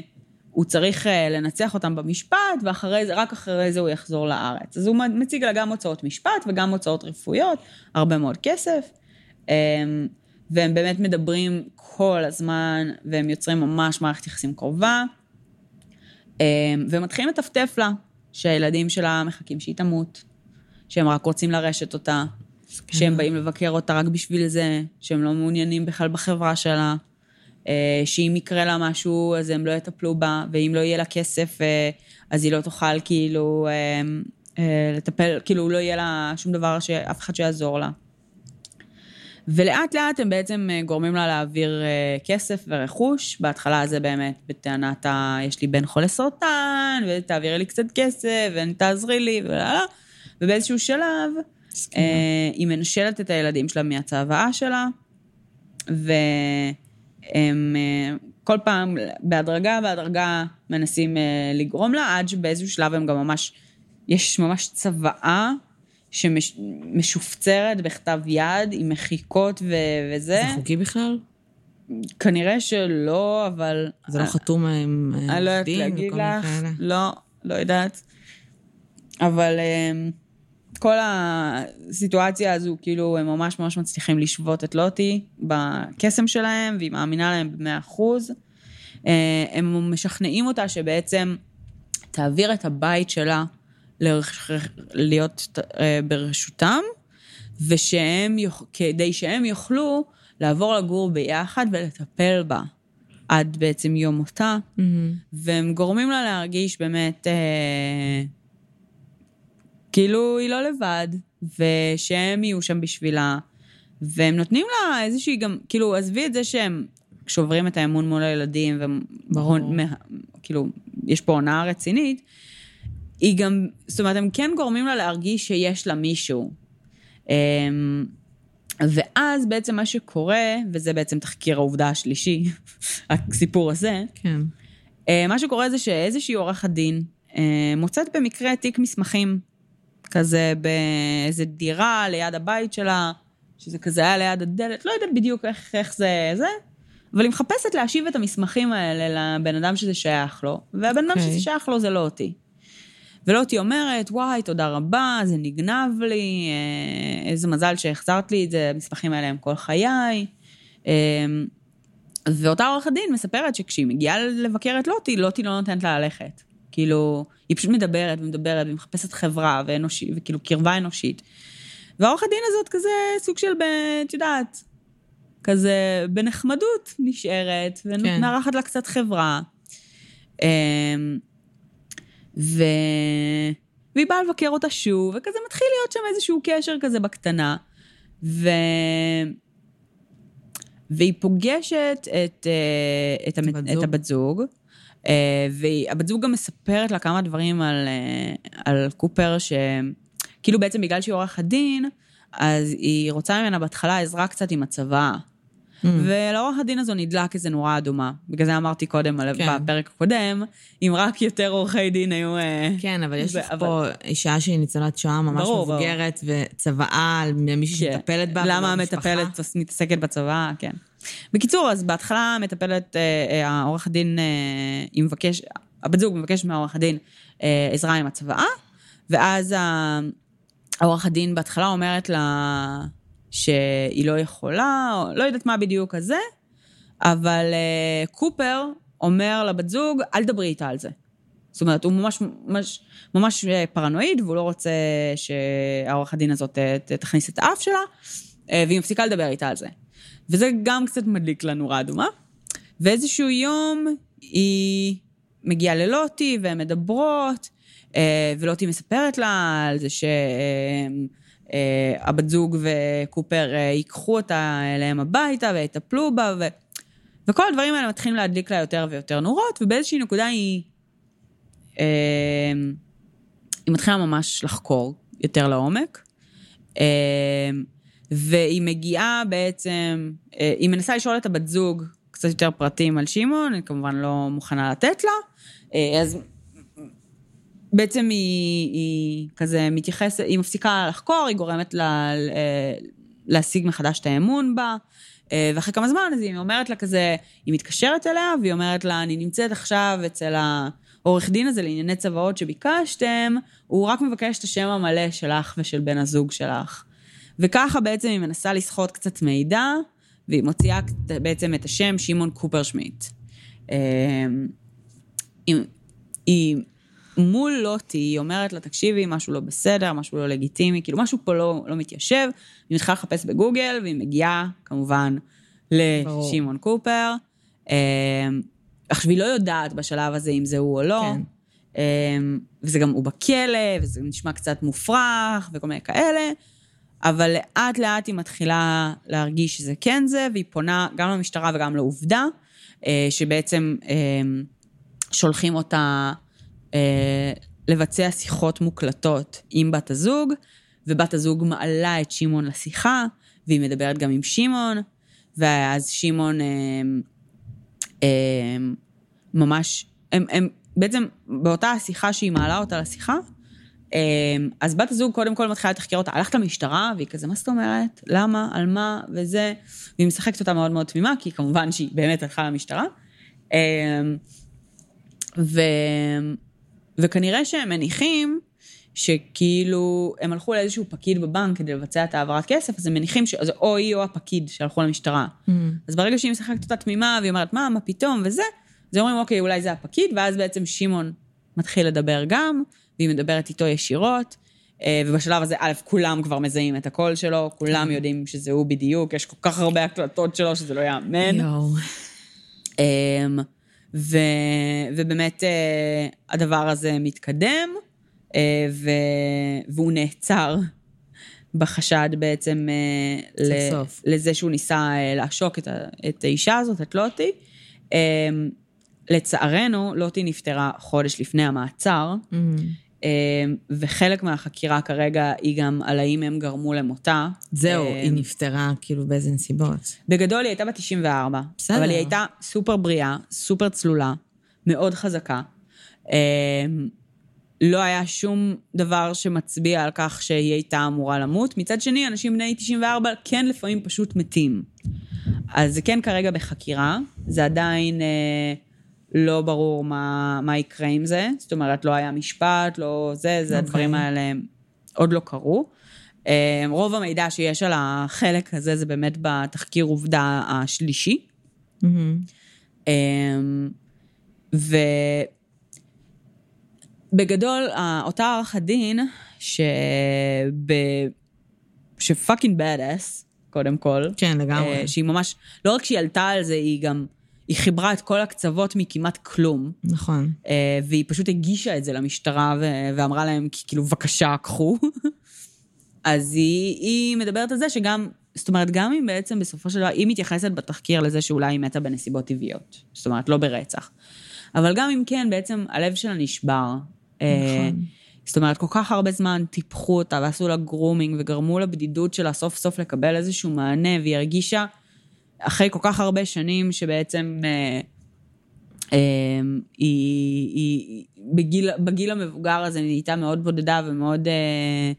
הוא צריך אה, לנצח אותם במשפט, ואחרי זה, רק אחרי זה הוא יחזור לארץ. אז הוא מציג לה גם הוצאות משפט וגם הוצאות רפואיות, הרבה מאוד כסף. אמ, והם באמת מדברים כל הזמן, והם יוצרים ממש מערכת יחסים קרובה. אמ, ומתחילים לטפטף לה שהילדים שלה מחכים שהיא תמות, שהם רק רוצים לרשת אותה, שהם באים לבקר אותה רק בשביל זה, שהם לא מעוניינים בכלל בחברה שלה, שאם יקרה לה משהו אז הם לא יטפלו בה, ואם לא יהיה לה כסף אה, אז היא לא תוכל כאילו אה, אה, לטפל, כאילו לא יהיה לה שום דבר, שאף אחד שיעזור לה. ולאט לאט הם בעצם אה, גורמים לה להעביר אה, כסף ורכוש. בהתחלה זה באמת בטענת ה... יש לי בן חולה סרטן, ותעבירי לי קצת כסף, ותעזרי לי, ולא, ובאיזשהו שלב מסכימה. אה, היא מנשלת את הילדים שלה מהצוואה שלה, והם אה, כל פעם, בהדרגה בהדרגה, מנסים אה, לגרום לה, עד שבאיזשהו שלב הם גם ממש, יש ממש צוואה שמשופצרת בכתב יד, עם מחיקות ו- וזה. זה חוקי בכלל? כנראה שלא, אבל... זה לא חתום עם אה, אני לא יודעת להגיד לך? לא, לא יודעת. אבל כל הסיטואציה הזו, כאילו, הם ממש ממש מצליחים לשבות את לוטי בקסם שלהם, והיא מאמינה להם במאה אחוז. אה, הם משכנעים אותה שבעצם תעביר את הבית שלה להיות אה, ברשותם, ושהם, כדי שהם יוכלו לעבור לגור ביחד ולטפל בה עד בעצם יום מותה. מהמם. והם גורמים לה להרגיש באמת אה, כאילו היא לא לבד, ושהם יהיו שם בשבילה, והם נותנים לה איזושהי גם, כאילו, עזבי את זה שהם שוברים את האמון מול הילדים. וכאילו, יש פה הונאה רצינית, היא גם, זאת אומרת, הם כן גורמים לה להרגיש שיש לה מישהו. אמ, ואז בעצם מה שקורה, וזה בעצם תחקיר העובדה השלישי, הסיפור הזה, כן. אה, מה שקורה זה שאיזושהי עורכת דין אה, מוצאת במקרה תיק מסמכים, כזה באיזה דירה ליד הבית שלה, שזה כזה היה ליד הדלת, לא יודעת בדיוק איך, איך זה זה, אבל היא מחפשת להשיב את המסמכים האלה לבן אדם שזה שייך לו, והבן אדם אוקיי. שזה שייך לו זה לא אותי. ולא אותי אומרת, וואי, תודה רבה, זה נגנב לי, אה, איזה מזל שהחזרת לי את זה, המסמכים האלה הם כל חיי. אה, ואותה עורכת דין מספרת שכשהיא מגיעה לבקר את לוטי, לוטי לא נותנת לה ללכת. כאילו, היא פשוט מדברת ומדברת ומחפשת חברה ואנושי, וכאילו קרבה אנושית. והעורכת דין הזאת כזה סוג של, את יודעת, כזה בנחמדות נשארת, כן. ומארחת לה קצת חברה. אמ, ו... והיא באה לבקר אותה שוב, וכזה מתחיל להיות שם איזשהו קשר כזה בקטנה. ו... והיא פוגשת את, אה, את, המת... הבת את. הבת זוג, והבת זוג גם מספרת לה כמה דברים על, אה, על קופר, שכאילו בעצם בגלל שהיא עורכת דין, אז היא רוצה ממנה בהתחלה עזרה קצת עם הצבא. Mm. ולעורך הדין הזו נדלק איזה נורה אדומה. בגלל זה אמרתי קודם, כן. בפרק הקודם, אם רק יותר עורכי דין היו... אה, כן, אבל יש לך אבל- פה אישה שהיא ניצולת שואה ממש ברור, ברור. מבוגרת, וצוואה על מישהי כן. שמטפלת בה. למה. המטפלת מתעסקת בצבא, כן. בקיצור, אז בהתחלה המטפלת, אה, אה, העורך הדין, אה, היא מבקש, הבת זוג מבקש מהעורך הדין אה, עזרה עם הצוואה, ואז העורך הדין בהתחלה אומרת לה שהיא לא יכולה, לא יודעת מה בדיוק הזה, אבל אה, קופר אומר לבת זוג, אל תדברי איתה על זה. זאת אומרת, הוא ממש, ממש, ממש אה, פרנואיד, והוא לא רוצה שהעורך הדין הזאת תכניס את האף שלה, אה, והיא מפסיקה לדבר איתה על זה. וזה גם קצת מדליק לה נורה אדומה. ואיזשהו יום היא מגיעה ללוטי והן מדברות, אה, ולוטי מספרת לה על זה שהבת זוג וקופר אה, ייקחו אותה אליהם הביתה ויטפלו בה, ו... וכל הדברים האלה מתחילים להדליק לה יותר ויותר נורות, ובאיזושהי נקודה היא... אה, היא מתחילה ממש לחקור יותר לעומק. והיא מגיעה בעצם, אה, היא מנסה לשאול את הבת זוג קצת יותר פרטים על שמעון, אני כמובן לא מוכנה לתת לה. אה, אז בעצם היא, היא כזה מתייחסת, היא מפסיקה לחקור, היא גורמת לה אה, להשיג מחדש את האמון בה. ואחרי כמה זמן, אז היא אומרת לה כזה, היא מתקשרת אליה, והיא אומרת לה, אני נמצאת עכשיו אצל העורך דין הזה לענייני צוואות שביקשתם, הוא רק מבקש את השם המלא שלך ושל בן הזוג שלך. וככה בעצם היא מנסה לסחוט קצת מידע, והיא מוציאה בעצם את השם שמעון קופרשמיט. אה, היא, היא מול לוטי, היא אומרת לה, תקשיבי, משהו לא בסדר, משהו לא לגיטימי, כאילו משהו פה לא, לא מתיישב. היא מתחילה לחפש בגוגל, והיא מגיעה, כמובן. לשמעון קופר. אה, עכשיו, היא לא יודעת בשלב הזה אם זה הוא או לא. כן. אה, וזה גם, הוא בכלא, וזה נשמע קצת מופרך, וכל מיני כאלה. אבל לאט לאט היא מתחילה להרגיש שזה כן זה, והיא פונה גם למשטרה וגם לעובדה, אה, שבעצם אה, שולחים אותה אה, לבצע שיחות מוקלטות עם בת הזוג, ובת הזוג מעלה את שמעון לשיחה, והיא מדברת גם עם שמעון, ואז שמעון ממש, הם, הם בעצם באותה השיחה שהיא מעלה אותה לשיחה, אז בת הזוג קודם כל מתחילה לתחקר אותה, הלכת למשטרה, והיא כזה, מה זאת אומרת? למה? על מה? וזה. והיא משחקת אותה מאוד מאוד תמימה, כי כמובן שהיא באמת הלכה למשטרה. אה, ו... וכנראה שהם מניחים שכאילו הם הלכו לאיזשהו פקיד בבנק כדי לבצע את העברת כסף, אז הם מניחים שזה או היא או הפקיד שהלכו למשטרה. Mm. אז ברגע שהיא משחקת אותה תמימה והיא אומרת, מה, מה פתאום, וזה, אז אומרים, אוקיי, אולי זה הפקיד, ואז בעצם שמעון מתחיל לדבר גם, והיא מדברת איתו ישירות, אה, ובשלב הזה, א', כולם כבר מזהים את הקול שלו, כולם יודעים שזה הוא בדיוק, יש כל כך הרבה הקלטות שלו שזה לא יאמן. יואו. אמ, ו, ובאמת אה, הדבר הזה מתקדם, אה, ו... והוא נעצר בחשד בעצם ל... לזה שהוא ניסה לעשוק את, ה... את האישה הזאת, את לוטי. אה, לצערנו, לוטי נפטרה חודש לפני המעצר, אמ, אה, וחלק מהחקירה כרגע היא גם על האם הם גרמו למותה. זהו, אה, היא נפטרה כאילו באיזה נסיבות. בגדול היא הייתה בת 94. בסדר. אבל היא הייתה סופר בריאה, סופר צלולה, מאוד חזקה. אה, לא היה שום דבר שמצביע על כך שהיא הייתה אמורה למות. מצד שני, אנשים בני 94 כן לפעמים פשוט מתים. אז זה כן כרגע בחקירה, זה עדיין אה, לא ברור מה, מה יקרה עם זה. זאת אומרת, לא היה משפט, לא זה, זה אוקיי. הדברים האלה עוד לא קרו. אה, רוב המידע שיש על החלק הזה זה באמת בתחקיר עובדה השלישי. אמ, אמ, ובגדול, ה- אותה ערכת דין, שב... שפאקינג בד אס, קודם כל. כן, לגמרי. אה, שהיא ממש, לא רק שהיא עלתה על זה, היא גם, היא חיברה את כל הקצוות מכמעט כלום. נכון. אה, והיא פשוט הגישה את זה למשטרה ו- ואמרה להם, כאילו, בבקשה, קחו. אז היא, היא מדברת על זה שגם, זאת אומרת, גם אם בעצם בסופו של דבר, היא מתייחסת בתחקיר לזה שאולי היא מתה בנסיבות טבעיות. זאת אומרת, לא ברצח. אבל גם אם כן, בעצם הלב שלה נשבר. אה, נכון. זאת אומרת, כל כך הרבה זמן טיפחו אותה ועשו לה גרומינג וגרמו לבדידות שלה סוף סוף לקבל איזשהו מענה, והיא הרגישה, אחרי כל כך הרבה שנים שבעצם אה, אה, היא, היא בגיל, בגיל המבוגר הזה נהייתה מאוד בודדה ומאוד אה,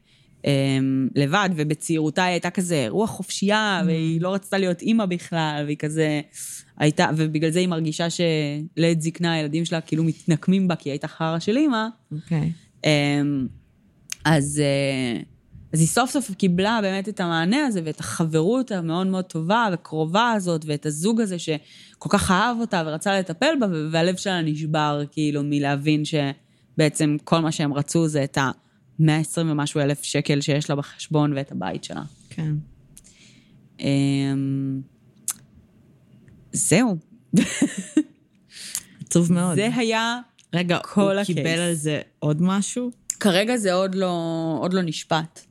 אה, לבד, ובצעירותה היא הייתה כזה רוח חופשייה, והיא לא רצתה להיות אימא בכלל, והיא כזה הייתה, ובגלל זה היא מרגישה שלעת זקנה הילדים שלה כאילו מתנקמים בה כי היא הייתה חרא של אימא. אוקיי. אמ, אז, אה, אז היא סוף סוף קיבלה באמת את המענה הזה ואת החברות המאוד מאוד טובה וקרובה הזאת ואת הזוג הזה שכל כך אהב אותה ורצה לטפל בה והלב שלה נשבר כאילו מלהבין שבעצם כל מה שהם רצו זה את ה-120 ומשהו אלף שקל שיש לה בחשבון ואת הבית שלה. כן. אמ, זהו. עצוב מאוד. זה היה, רגע, כל הוא הקייס. קיבל על זה עוד משהו? כרגע זה עוד לא, עוד לא נשפט.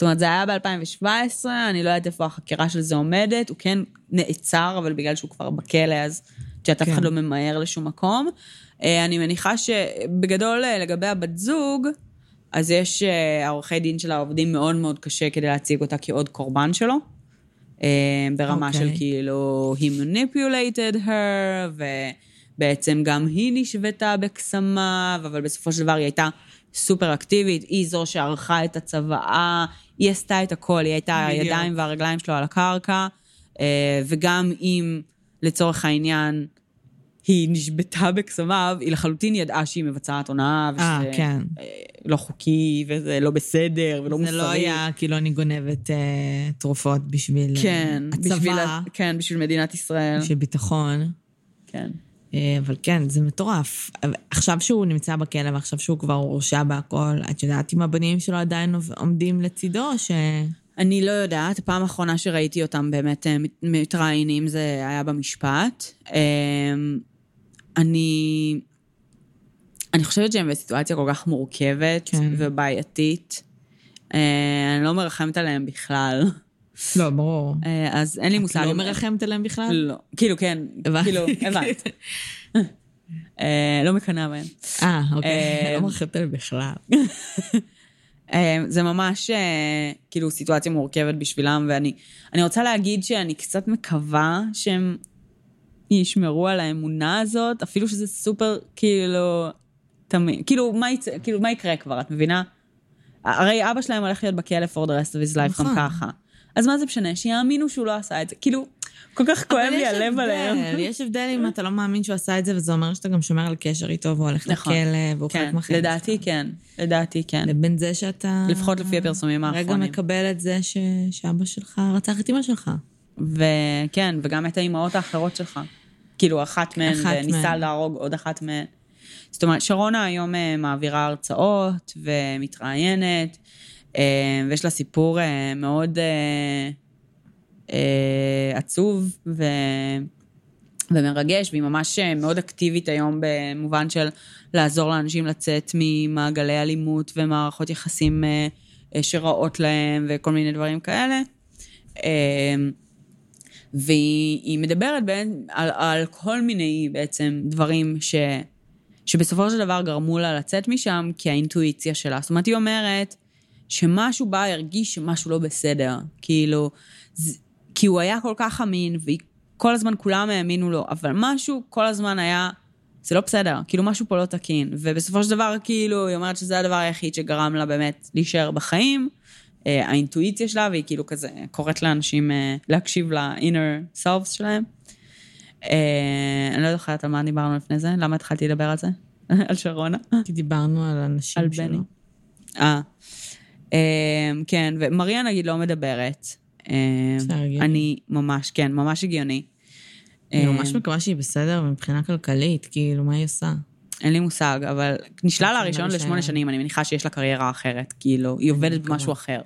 זאת אומרת, זה היה ב-2017, אני לא יודעת איפה החקירה של זה עומדת, הוא כן נעצר, אבל בגלל שהוא כבר בכלא, אז את יודעת, אף כן. אחד לא ממהר לשום מקום. אה, אני מניחה שבגדול, אה, לגבי הבת זוג, אז יש, אה, העורכי דין שלה עובדים מאוד מאוד קשה כדי להציג אותה כעוד קורבן שלו. ברמה אוקיי. של כאילו, he manipulated her, ובעצם גם היא נשוותה בקסמיו, אבל בסופו של דבר היא הייתה סופר אקטיבית, היא זו שערכה את הצוואה, היא עשתה את הכל, היא הייתה בדיוק. הידיים והרגליים שלו על הקרקע, אה, וגם אם לצורך העניין היא נשבתה בקסמיו, היא לחלוטין ידעה שהיא מבצעת הונאה, אה, ושזה כן. אה, לא חוקי, וזה לא בסדר, ולא זה מוסרי. לא היה כאילו אני גונבת אה, תרופות בשביל כן, בשביל, הצבא, ה- כן, בשביל מדינת ישראל. בשביל ביטחון. כן. אה, אבל כן, זה מטורף. עכשיו שהוא נמצא בכלא ועכשיו שהוא כבר הורשע בהכל, את יודעת אם הבנים שלו עדיין עומדים לצידו, ש... אני לא יודעת, הפעם האחרונה שראיתי אותם באמת אה, מת- מתראיינים זה היה במשפט. אה, אני... אני חושבת שהם בסיטואציה כל כך מורכבת כן. ובעייתית. אה, אני לא מרחמת עליהם בכלל. לא, ברור. אה, אז אין לי את מושג. לא אם- מרחמת עליהם בכלל? לא. כאילו, כן. כאילו, הבנת. אה, לא מקנאה בהם. אה, אוקיי. אה, לא מרחמת עליהם בכלל. זה ממש כאילו סיטואציה מורכבת בשבילם, ואני אני רוצה להגיד שאני קצת מקווה שהם ישמרו על האמונה הזאת, אפילו שזה סופר כאילו תמיד, כאילו מה, כאילו מה יקרה כבר, את מבינה? הרי אבא שלהם הולך להיות בכלא for the rest of his life נכון. גם ככה. אז מה זה משנה? שיאמינו שהוא לא עשה את זה. כאילו, כל כך כואב לי הלב הבדל, עליהם. יש הבדל אם אתה לא מאמין שהוא עשה את זה, וזה אומר שאתה גם שומר על קשר איתו והוא הולך נכון. לכלא והוא חלק כן, מהחיים לדעתי כן, לדעתי כן. לבין זה שאתה... לפחות לפי הפרסומים רגע האחרונים. מקבל את זה ש... שאבא שלך רצח את אמא שלך. וכן, וגם את האימהות האחרות שלך. כאילו, אחת מהן, אחת וניסה מהן. להרוג עוד אחת מהן. זאת אומרת, שרונה היום אה, מעבירה הרצאות ומתראיינת, ויש לה סיפור אה, מאוד אה, אה, עצוב, ו... ומרגש, והיא ממש אה, מאוד אקטיבית היום במובן של לעזור לאנשים לצאת ממעגלי אלימות ומערכות יחסים אה, אה, שרעות להם וכל מיני דברים כאלה. אה, והיא מדברת בין, על, על כל מיני בעצם דברים ש, שבסופו של דבר גרמו לה לצאת משם כי שלה. זאת אומרת, היא אומרת שמשהו בה הרגיש שמשהו לא בסדר. כאילו, זה, כי הוא היה כל כך אמין, וכל הזמן כולם האמינו לו, אבל משהו כל הזמן היה, זה לא בסדר, כאילו משהו פה לא תקין. ובסופו של דבר, כאילו, היא אומרת שזה הדבר היחיד שגרם לה באמת להישאר בחיים. אה, האינטואיציה שלה, והיא כאילו כזה קוראת לאנשים אה, להקשיב ל-inner selves שלהם. אה, אני לא זוכרת על מה דיברנו לפני זה, למה התחלתי לדבר על זה? על שרונה? כי דיברנו על אנשים שלו. על בני. אה. כן, ומריה נגיד לא מדברת. אני ממש, כן, ממש הגיוני. אני ממש מקווה שהיא בסדר מבחינה כלכלית, כאילו, מה היא עושה? אין לי מושג, אבל נשלל הראשון לשמונה שנים, אני מניחה שיש לה קריירה אחרת, כאילו, היא עובדת במשהו אחר.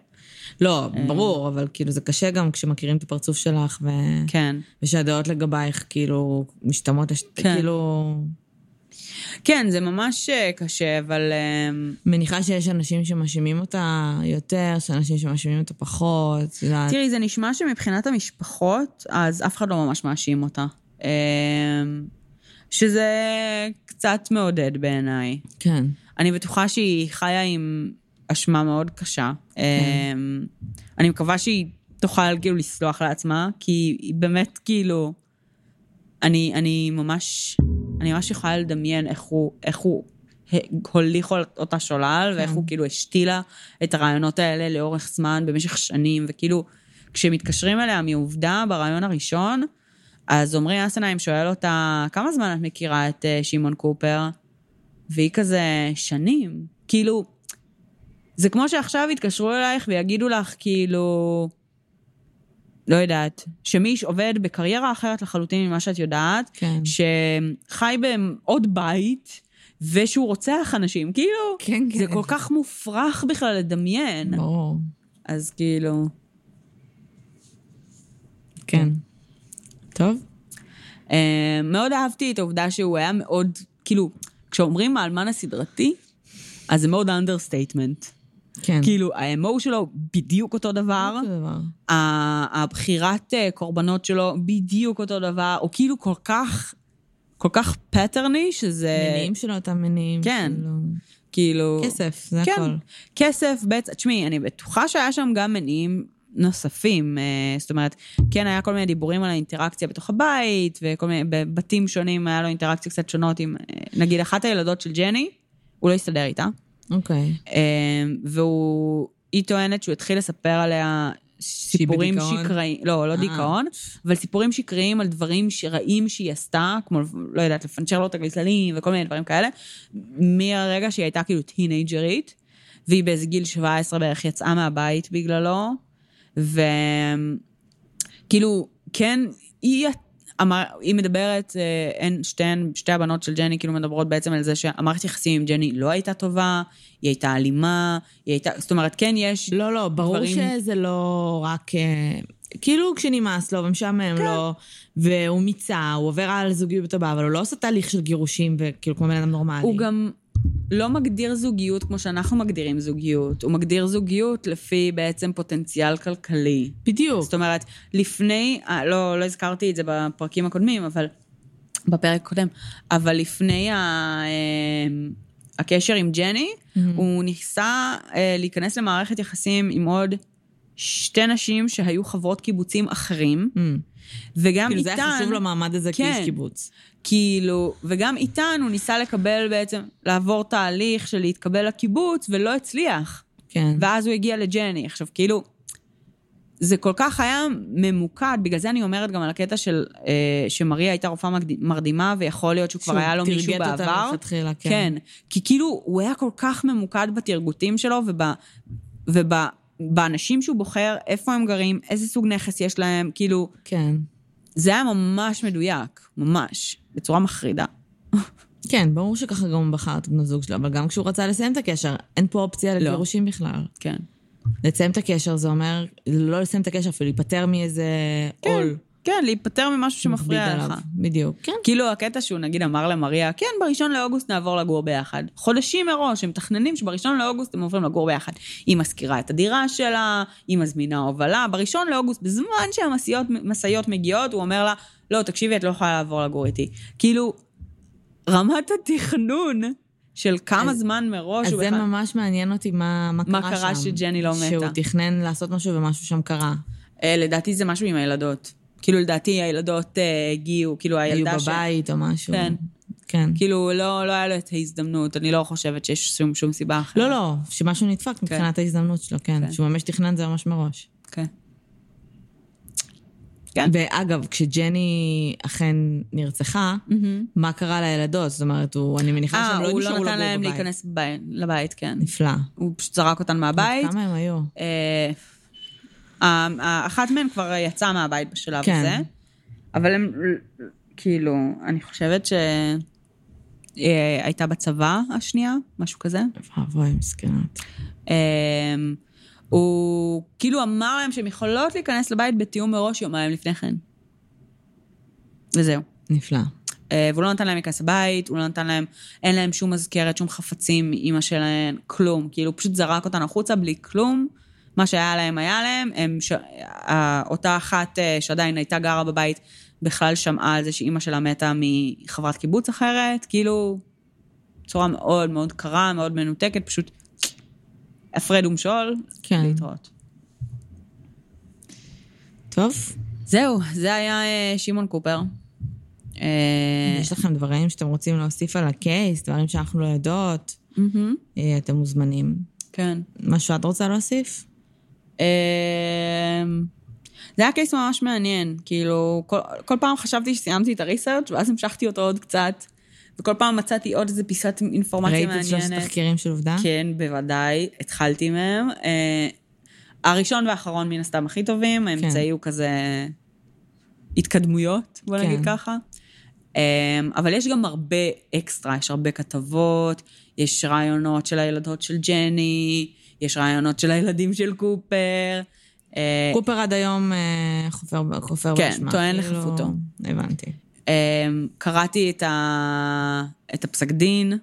לא. ברור, אבל כאילו זה קשה גם כשמכירים את הפרצוף שלך, ו... כן. ושהדעות לגבייך כאילו משתמעות, כן. כאילו... כן, זה ממש אה, קשה, אבל... אה, מניחה שיש אנשים שמאשימים אותה יותר, שאנשים שמאשימים אותה פחות. תראי, זה נשמע שמבחינת המשפחות, אז אף אחד לא ממש מאשים אותה. שזה קצת מעודד בעיניי. כן. אני בטוחה שהיא חיה עם אשמה מאוד קשה. כן. אמ, אני מקווה שהיא תוכל כאילו לסלוח לעצמה, כי היא באמת כאילו... אני, אני ממש, אני ממש יכולה לדמיין איך הוא, איך הוא הוליך אותה שולל, כן. ואיך הוא כאילו השתילה את הרעיונות האלה לאורך זמן, במשך שנים, וכאילו, כשמתקשרים אליה מעובדה ברעיון הראשון, אז עמרי אסנהיים שואל אותה, כמה זמן את מכירה את uh, שמעון קופר? והיא כזה, שנים. כאילו, זה כמו שעכשיו יתקשרו אלייך ויגידו לך, כאילו, לא יודעת, שמיש עובד בקריירה אחרת לחלוטין ממה שאת יודעת, כן. שחי בעוד בית, ושהוא רוצח אנשים, כאילו, כן, כן. זה כל כך מופרך בכלל לדמיין. ברור. אז כאילו... כן. טוב. Uh, מאוד אהבתי את העובדה שהוא היה מאוד, כאילו, כשאומרים האלמן הסדרתי, אז זה מאוד understatement. כן. כאילו, ה-MO שלו בדיוק אותו דבר. אותו דבר. הבחירת אה, קורבנות שלו בדיוק אותו דבר, הוא כאילו כל כך, כל כך patterny, שזה... מניעים שלו אותם מניעים. כן. כאילו... כסף, זה כן. הכל. כסף, בית... תשמעי, אני בטוחה שהיה שם גם מניעים נוספים. אה, זאת אומרת, כן, היה כל מיני דיבורים על האינטראקציה בתוך הבית, וכל מיני, בבתים שונים היה לו אינטראקציות קצת שונות עם, אה, נגיד, אחת הילדות של ג'ני, הוא לא הסתדר איתה. אוקיי. Okay. אמ, והוא, היא טוענת שהוא התחיל לספר עליה סיפורים שקריים, לא, לא אה. דיכאון, אבל סיפורים שקריים על דברים רעים שהיא עשתה, כמו, לא יודעת, לפנצ'ר לו את הגלגלים וכל מיני דברים כאלה, מהרגע שהיא הייתה כאילו טינג'רית, והיא באיזה גיל 17 בערך יצאה מהבית בגללו, וכאילו, כן, היא אמר, היא מדברת, אה, הן שתיהן, שתי הבנות של ג'ני כאילו מדברות בעצם על זה שהמערכת יחסים עם ג'ני לא הייתה טובה, היא הייתה אלימה, היא הייתה, זאת אומרת, כן יש... לא, לא, ברור דברים... שזה לא רק... אה, כאילו כשנמאס לו ומשעמם כן. לו, והוא מיצה, הוא עובר על זוגיות הבאה, אבל הוא לא עושה תהליך של גירושים, וכאילו כמו בן אדם נורמלי. הוא גם לא מגדיר זוגיות כמו שאנחנו מגדירים זוגיות, הוא מגדיר זוגיות לפי בעצם פוטנציאל כלכלי. בדיוק. זאת אומרת, לפני, אה, לא, לא הזכרתי את זה בפרקים הקודמים, אבל... בפרק הקודם, אבל לפני ה... אה, הקשר עם ג'ני, mm-hmm. הוא ניסה אה, להיכנס למערכת יחסים עם עוד שתי נשים שהיו חברות קיבוצים אחרים, mm. וגם כאילו איתן... כאילו זה היה חשוב למעמד הזה כן, כאיש קיבוץ. כאילו, וגם איתן הוא ניסה לקבל בעצם, לעבור תהליך של להתקבל לקיבוץ, ולא הצליח. כן. ואז הוא הגיע לג'ני. עכשיו, כאילו, זה כל כך היה ממוקד, בגלל זה אני אומרת גם על הקטע של אה, שמריה הייתה רופאה מרדימה, ויכול להיות שהוא כבר היה לו מישהו בעבר. שהוא תרגט אותה מלכתחילה, כן. כן. כי כאילו, הוא היה כל כך ממוקד בתרגותים שלו, וב... וב באנשים שהוא בוחר, איפה הם גרים, איזה סוג נכס יש להם, כאילו... כן. זה היה ממש מדויק, ממש, בצורה מחרידה. כן, ברור שככה גם הוא בחר את בנות זוג שלו, אבל גם כשהוא רצה לסיים את הקשר, אין פה אופציה לא. לגירושים בכלל. כן. לסיים את הקשר זה אומר, לא לסיים את הקשר, אפילו להיפטר מאיזה כן. עול. כן, להיפטר ממשהו שמפריע לך. בדיוק, כן. כאילו הקטע שהוא נגיד אמר למריה, כן, בראשון לאוגוסט נעבור לגור ביחד. חודשים מראש, הם מתכננים שבראשון לאוגוסט הם עוברים לגור ביחד. היא משכירה את הדירה שלה, היא מזמינה הובלה. בראשון לאוגוסט, בזמן שהמשאיות מגיעות, הוא אומר לה, לא, תקשיבי, את לא יכולה לעבור לגור איתי. כאילו, רמת התכנון של כמה אז- זמן מראש אז זה בכלל- ממש מעניין אותי מה, מה, מה קרה שם. קרה שג'ני לא מתה. שהוא תכנן לעשות משהו ומשהו שם קרה. אה, לדעתי זה משהו עם הילדות. כאילו, לדעתי הילדות אה, הגיעו, כאילו היו הילדה ש... בבית או משהו. כן. כן. כאילו, לא, לא היה לו את ההזדמנות, אני לא חושבת שיש שום, שום סיבה אחרת. לא, לא, שמשהו נדפק מבחינת ההזדמנות שלו, כן. כן. שהוא ממש תכנן זה ממש מראש. כן. כן. ואגב, כשג'ני אכן נרצחה, מה קרה לילדות? זאת אומרת, הוא, אני מניחה אה, שהם לא הוא נשארו לא לגור נתן להם בבית. להיכנס בבית, לבית, כן. נפלא. הוא פשוט זרק אותן מהבית. כמה הם היו? אה, אה, אה, אחת מהן כבר יצאה מהבית בשלב כן. הזה, אבל הם, כאילו, אני חושבת שהייתה בצבא השנייה, משהו כזה. ואבוי, מסכנות. אה, הוא כאילו אמר להם שהן יכולות להיכנס לבית בתיאום מראש יומיים לפני כן. וזהו. נפלא. אה, והוא לא נתן להם להיכנס לבית, הוא לא נתן להם, אין להם שום מזכרת, שום חפצים מאימא שלהם, כלום. כאילו, הוא פשוט זרק אותן החוצה בלי כלום. מה שהיה להם, היה להם. הם, ש... אותה אחת אה, שעדיין הייתה גרה בבית, בכלל שמעה על זה שאימא שלה מתה מחברת קיבוץ אחרת. כאילו, בצורה מאוד מאוד קרה, מאוד מנותקת, פשוט הפרד ומשול, כן. להתראות. טוב, זהו, זה היה אה, שמעון קופר. אה, יש לכם דברים שאתם רוצים להוסיף על הקייס, דברים שאנחנו לא יודעות, אתם מוזמנים. כן. משהו את רוצה להוסיף? אמ, זה היה קייס ממש מעניין, כאילו, כל, כל פעם חשבתי שסיימתי את הריסרצ' ואז המשכתי אותו עוד קצת, וכל פעם מצאתי עוד איזה פיסת אינפורמציה ראית מעניינת. את שלושת התחקירים של עובדה? כן, בוודאי, התחלתי מהם. אה, הראשון והאחרון מן הסתם הכי טובים, האמצעי הוא כזה התקדמויות, בוא כן. נגיד ככה. אמ, אבל יש גם הרבה אקסטרה, יש הרבה כתבות, יש רעיונות של הילדות של ג'ני, יש רעיונות של הילדים של קופר. אה, קופר עד היום אה, חופר חופר כן, באשמה. טוען כאילו, לחפותו. הבנתי. אמ, קראתי את, ה... את הפסק דין,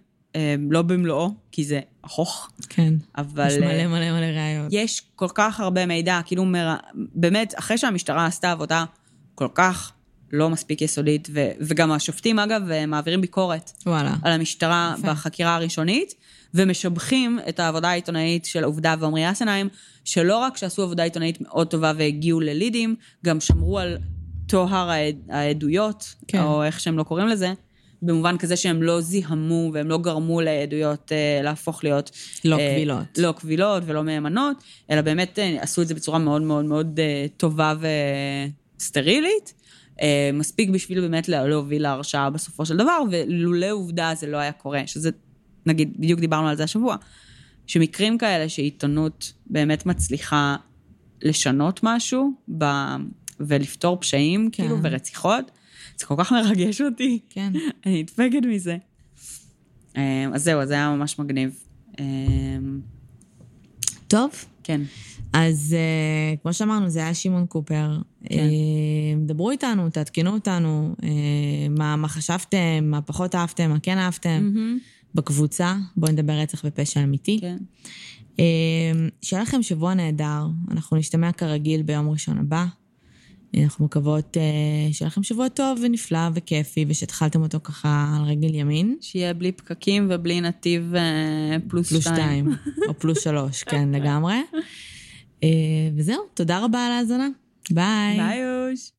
לא במלואו, כי זה ארוך, כן. אבל... יש אה, מלא מלא מלא ראיות. יש כל כך הרבה מידע, כאילו, מר... באמת, אחרי שהמשטרה עשתה עבודה כל כך לא מספיק יסודית, ו... וגם השופטים, אגב, מעבירים ביקורת וואלה. על המשטרה יפה. בחקירה הראשונית, ומשבחים את העבודה העיתונאית של עובדה ועמרי אסנהיים, שלא רק שעשו עבודה עיתונאית מאוד טובה והגיעו ללידים, גם שמרו על טוהר העד... העדויות, כן. או איך שהם לא קוראים לזה, במובן כזה שהם לא זיהמו והם לא גרמו לעדויות אה, להפוך להיות... לא אה, קבילות. לא קבילות ולא מהימנות, אלא באמת אה, עשו את זה בצורה מאוד מאוד מאוד אה, טובה וסטרילית. אה, מספיק בשביל באמת לה- להוביל להרשעה בסופו של דבר, ולולא עובדה זה לא היה קורה, שזה, נגיד, בדיוק דיברנו על זה השבוע, שמקרים כאלה שעיתונות באמת מצליחה לשנות משהו ב... ולפתור פשעים, כן. כאילו, ורציחות, זה כל כך מרגש אותי. כן. אני נדפקת מזה. אה, אז זהו, זה היה ממש מגניב. אה, טוב, כן. אז uh, כמו שאמרנו, זה היה שמעון קופר. כן. Uh, דברו איתנו, תעדכנו אותנו, uh, מה, מה חשבתם, מה פחות אהבתם, מה כן אהבתם, בקבוצה. בואו נדבר רצח ופשע אמיתי. כן. Uh, שיהיה לכם שבוע נהדר, אנחנו נשתמע כרגיל ביום ראשון הבא. אנחנו מקוות uh, שיהיה לכם שבוע טוב ונפלא וכיפי, ושהתחלתם אותו ככה על רגל ימין. שיהיה בלי פקקים ובלי נתיב אה, פלוס פלוס שתיים. שתיים, או פלוס שלוש, כן, לגמרי. Uh, וזהו, תודה רבה על ההאזנה. ביי. ביי אוש.